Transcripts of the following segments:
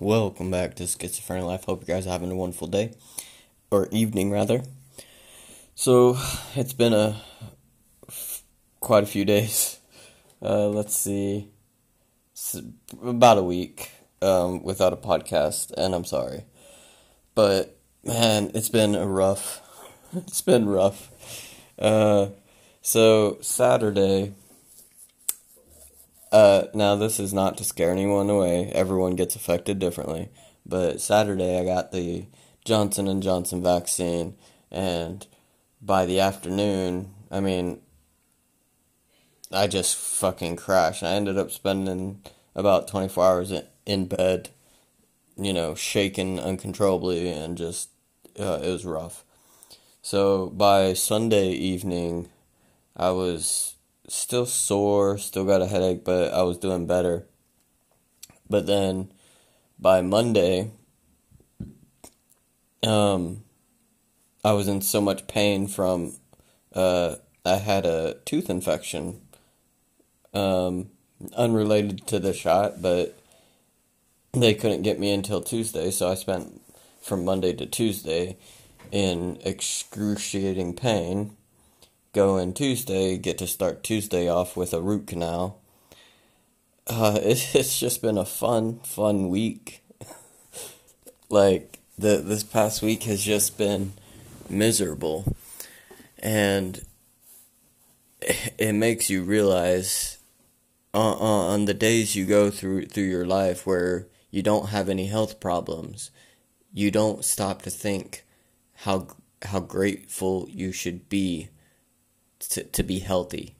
welcome back to Schizophrenia Life. Hope you guys are having a wonderful day, or evening rather. So, it's been a quite a few days. Uh, let's see, about a week um, without a podcast, and I'm sorry, but man, it's been a rough. It's been rough. Uh, so Saturday uh, now this is not to scare anyone away. Everyone gets affected differently. But Saturday I got the Johnson and Johnson vaccine, and by the afternoon, I mean, I just fucking crashed. I ended up spending about 24 hours in bed, you know, shaking uncontrollably, and just uh, it was rough. So by Sunday evening, I was still sore, still got a headache, but I was doing better. But then by Monday, um, I was in so much pain from uh, I had a tooth infection, um, unrelated to the shot, but they couldn't get me until Tuesday, so I spent from Monday to Tuesday in excruciating pain go in Tuesday, get to start Tuesday off with a root canal. Uh, it, it's just been a fun, fun week. like the this past week has just been miserable, and it, it makes you realize on, on the days you go through through your life where you don't have any health problems, you don't stop to think how how grateful you should be to, to be healthy.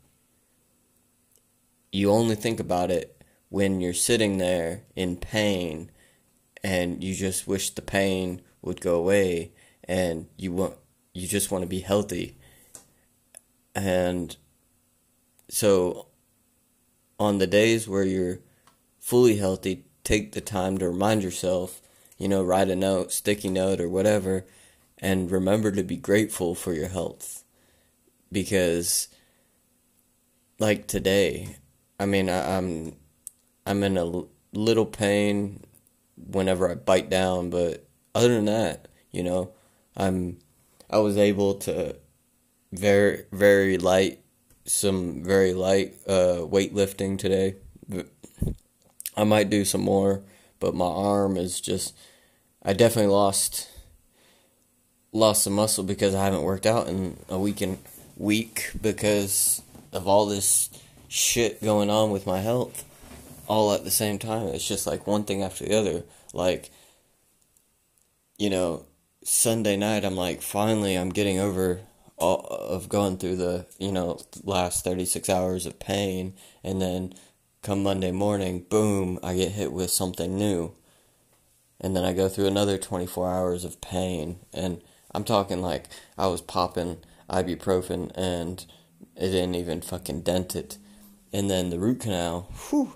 You only think about it when you're sitting there in pain and you just wish the pain would go away and you want you just want to be healthy. And so on the days where you're fully healthy, take the time to remind yourself, you know, write a note, sticky note or whatever, and remember to be grateful for your health because like today, I mean, I, I'm I'm in a little pain whenever I bite down, but other than that, you know, I'm I was able to very very light some very light uh, weightlifting today. I might do some more, but my arm is just I definitely lost lost some muscle because I haven't worked out in a week and week because of all this shit going on with my health all at the same time. It's just like one thing after the other. Like, you know, Sunday night, I'm like, finally, I'm getting over all of going through the, you know, last 36 hours of pain. And then come Monday morning, boom, I get hit with something new. And then I go through another 24 hours of pain. And I'm talking like I was popping ibuprofen and it didn't even fucking dent it. And then the root canal, whew,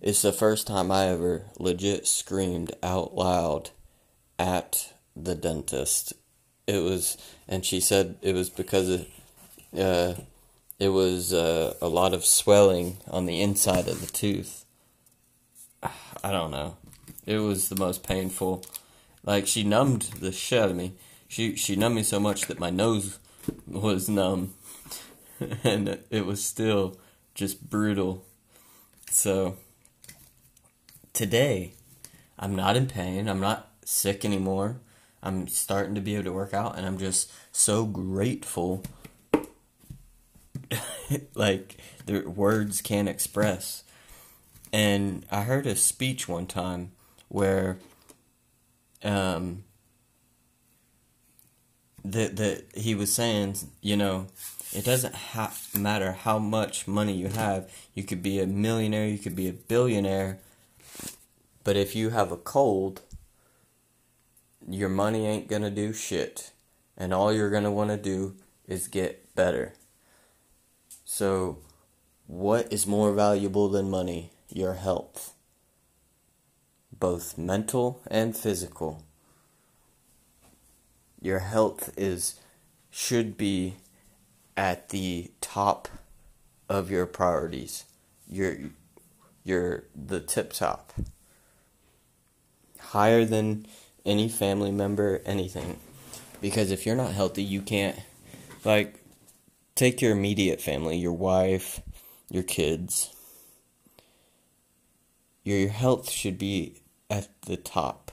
it's the first time I ever legit screamed out loud at the dentist. It was, and she said it was because of, uh, it was uh, a lot of swelling on the inside of the tooth. I don't know. It was the most painful. Like she numbed the shit out of me. She she numbed me so much that my nose was numb and it was still just brutal. So today I'm not in pain. I'm not sick anymore. I'm starting to be able to work out and I'm just so grateful like the words can't express. And I heard a speech one time where um that that he was saying, you know, it doesn't ha- matter how much money you have. You could be a millionaire, you could be a billionaire, but if you have a cold, your money ain't gonna do shit, and all you're gonna want to do is get better. So, what is more valuable than money? Your health, both mental and physical your health is should be at the top of your priorities. You're you're the tip top. higher than any family member, anything. Because if you're not healthy, you can't, like, take your immediate family, your wife, your kids. Your health should be at the top.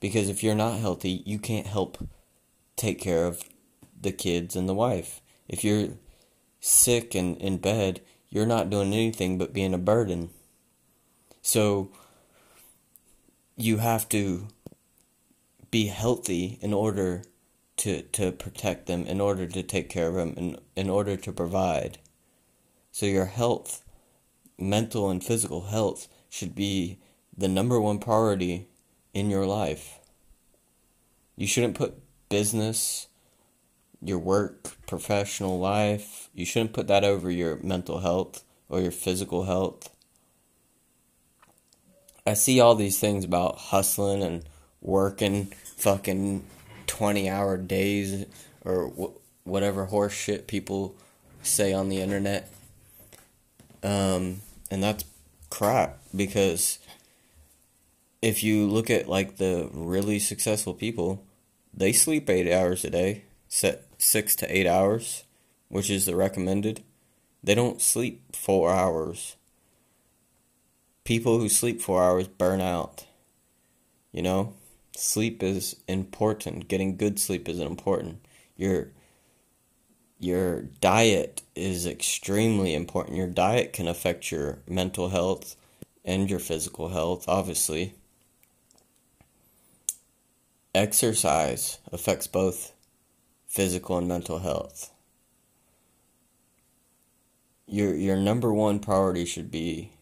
Because if you're not healthy, you can't help take care of the kids and the wife. If you're sick and in bed, you're not doing anything but being a burden. So you have to be healthy in order to to protect them, in order to take care of them, in, in order to provide. So your health, mental and physical health, should be the number one priority in your life. You shouldn't put business, your work, professional life, you shouldn't put that over your mental health or your physical health. I see all these things about hustling and working fucking 20 hour days or wh- whatever horse shit people say on the internet. Um, and that's crap because if you look at like the really successful people, they sleep eight hours a day, set six to eight hours, which is the recommended. They don't sleep four hours. People who sleep four hours burn out. You know, sleep is important. Getting good sleep is important. Your your diet is extremely important. Your diet can affect your mental health and your physical health, obviously. Exercise affects both physical and mental health. Your your number one priority should be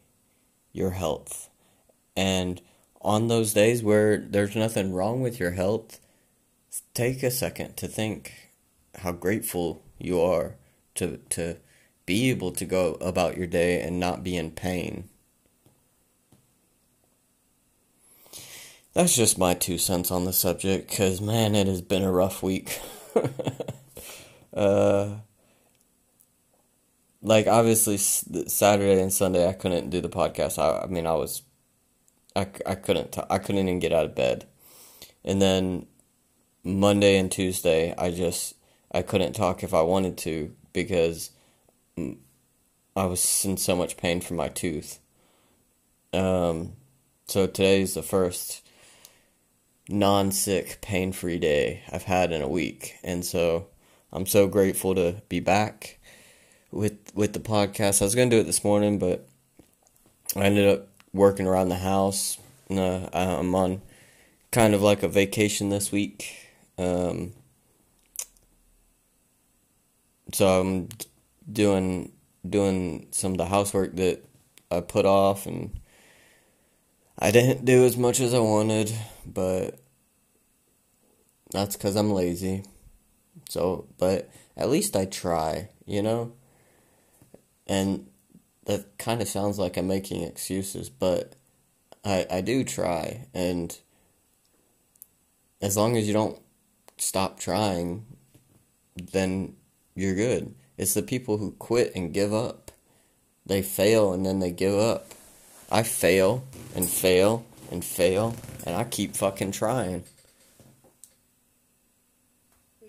your health. And on those days where there's nothing wrong with your health, take a second to think how grateful you are to to be able to go about your day and not be in pain. That's just my two cents on the subject cuz man it has been a rough week. uh like obviously Saturday and Sunday I couldn't do the podcast. I, I mean I was I, I couldn't I couldn't even get out of bed. And then Monday and Tuesday I just I couldn't talk if I wanted to because I was in so much pain from my tooth. Um so today's the first non-sick pain-free day I've had in a week. And so I'm so grateful to be back with with the podcast. I was gonna do it this morning, but I ended up working around the house. And, Uh, I'm on kind of like a vacation this week, um, so I'm doing doing some of the housework that I put off, and I didn't do as much as I wanted, but that's because I'm lazy. So, but at least I try, you know. And that kind of sounds like I'm making excuses, but I I do try and as long as you don't stop trying, then you're good. It's the people who quit and give up. They fail and then they give up. I fail and fail and fail and I keep fucking trying.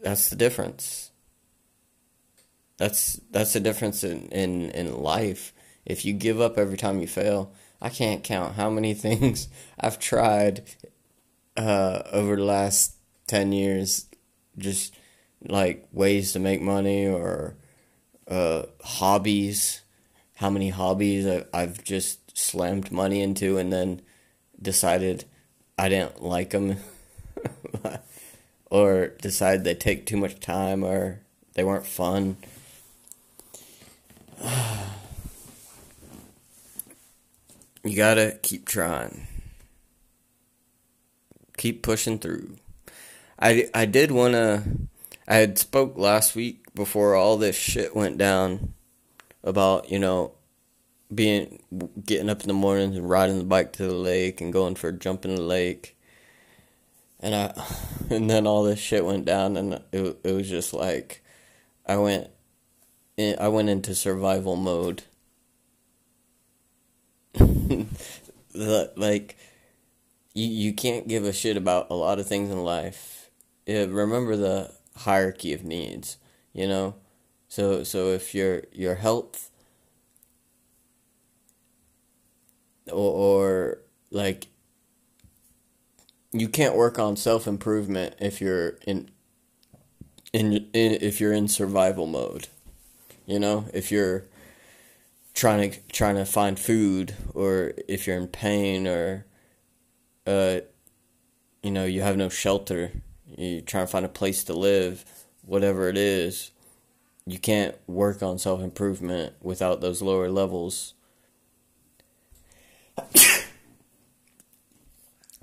That's the difference. That's that's the difference in, in, in life. If you give up every time you fail, I can't count how many things I've tried uh, over the last ten years, just like ways to make money or uh, hobbies. How many hobbies I've just slammed money into and then decided I didn't like them, or decided they take too much time or they weren't fun. you gotta keep trying. Keep pushing through. I, I did wanna I had spoke last week before all this shit went down about, you know, being getting up in the mornings and riding the bike to the lake and going for a jump in the lake. And I and then all this shit went down and it it was just like I went in, I went into survival mode like you you can't give a shit about a lot of things in life. Yeah, remember the hierarchy of needs, you know? So so if your your health or, or like you can't work on self improvement if you're in, in in if you're in survival mode. You know, if you're trying to trying to find food or if you're in pain or uh you know, you have no shelter, you're trying to find a place to live, whatever it is, you can't work on self improvement without those lower levels.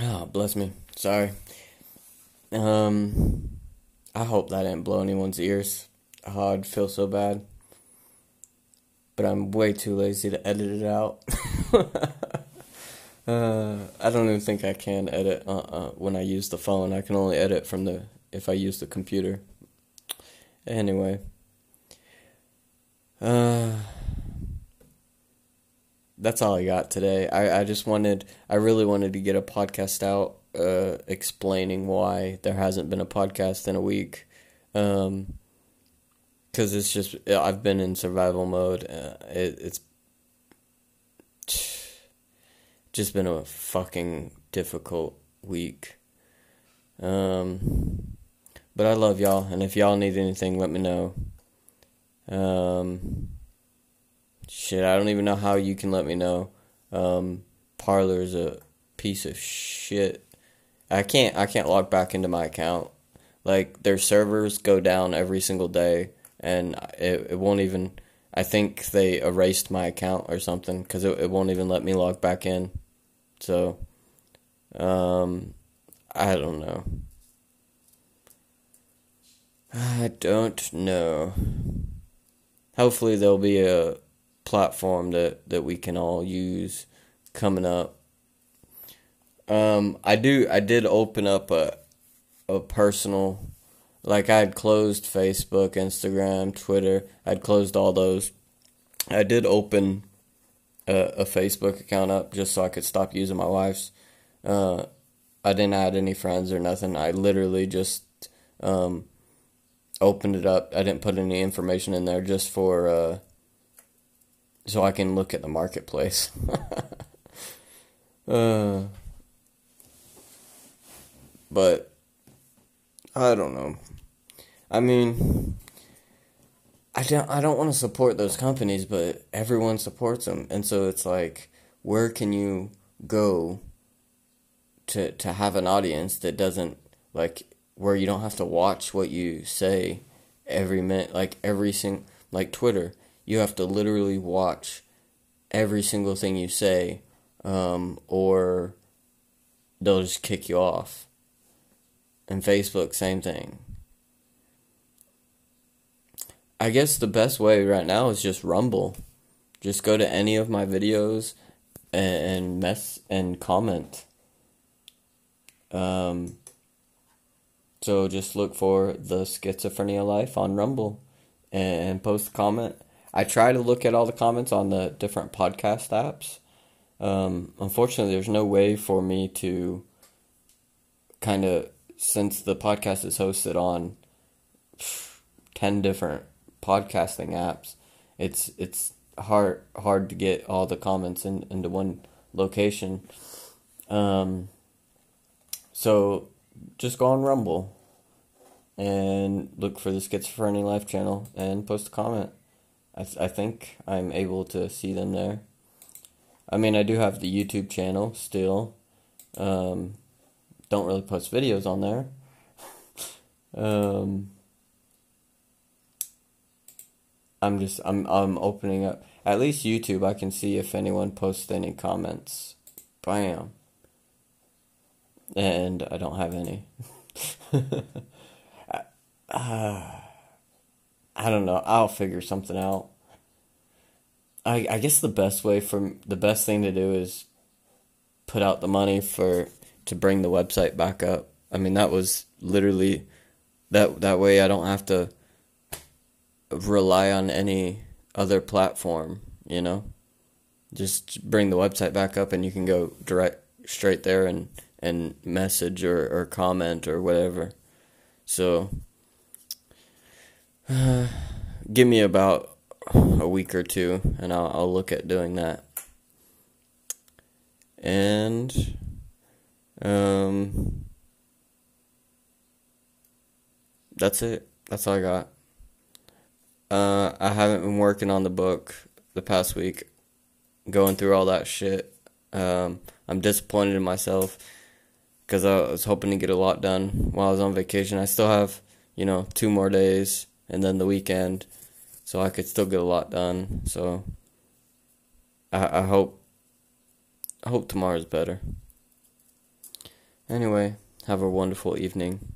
Oh, bless me. Sorry. Um, I hope that didn't blow anyone's ears. Oh, I'd feel so bad. But I'm way too lazy to edit it out. uh, I don't even think I can edit uh, uh, when I use the phone. I can only edit from the if I use the computer. Anyway. Uh, that's all I got today. I, I just wanted, I really wanted to get a podcast out uh, explaining why there hasn't been a podcast in a week. Um, because it's just, I've been in survival mode. Uh, it, it's just been a fucking difficult week. Um, but I love y'all, and if y'all need anything, let me know. Um, shit, I don't even know how you can let me know. Um, Parler is a piece of shit. I can't I can't log back into my account. Like their servers go down every single day, and it it won't even. I think they erased my account or something because it it won't even let me log back in. So, um, I don't know. I don't know hopefully there'll be a platform that, that we can all use coming up. Um, I do. I did open up a a personal, like I had closed Facebook, Instagram, Twitter. I'd closed all those. I did open a, a Facebook account up just so I could stop using my wife's. Uh, I didn't add any friends or nothing. I literally just um, opened it up. I didn't put any information in there just for uh, so I can look at the marketplace. uh, but I don't know. I mean, I don't I don't want to support those companies, but everyone supports them, and so it's like, where can you go to to have an audience that doesn't like where you don't have to watch what you say every minute, like every sing, like Twitter. You have to literally watch every single thing you say, um, or they'll just kick you off. And Facebook, same thing. I guess the best way right now is just Rumble. Just go to any of my videos and mess and comment. Um, so just look for the Schizophrenia Life on Rumble and post a comment. I try to look at all the comments on the different podcast apps. Um, unfortunately, there's no way for me to kind of, since the podcast is hosted on 10 different podcasting apps, it's it's hard hard to get all the comments in, into one location. Um, so just go on Rumble and look for the Schizophrenia Life channel and post a comment. I, th- I think I'm able to see them there. I mean, I do have the YouTube channel still. Um, don't really post videos on there. um, I'm just I'm I'm opening up at least YouTube. I can see if anyone posts any comments. Bam and I don't have any. uh, I don't know. I'll figure something out. I I guess the best way for the best thing to do is put out the money for to bring the website back up. I mean that was literally that that way I don't have to rely on any other platform, you know? Just bring the website back up and you can go direct straight there and and message or, or comment or whatever. So, give me about a week or two, and I'll, I'll look at doing that. And, um, that's it. That's all I got. Uh, I haven't been working on the book the past week, going through all that shit. Um, I'm disappointed in myself because I was hoping to get a lot done while I was on vacation. I still have, you know, two more days and then the weekend, so I could still get a lot done. So I, I hope I hope tomorrow's better. Anyway, have a wonderful evening.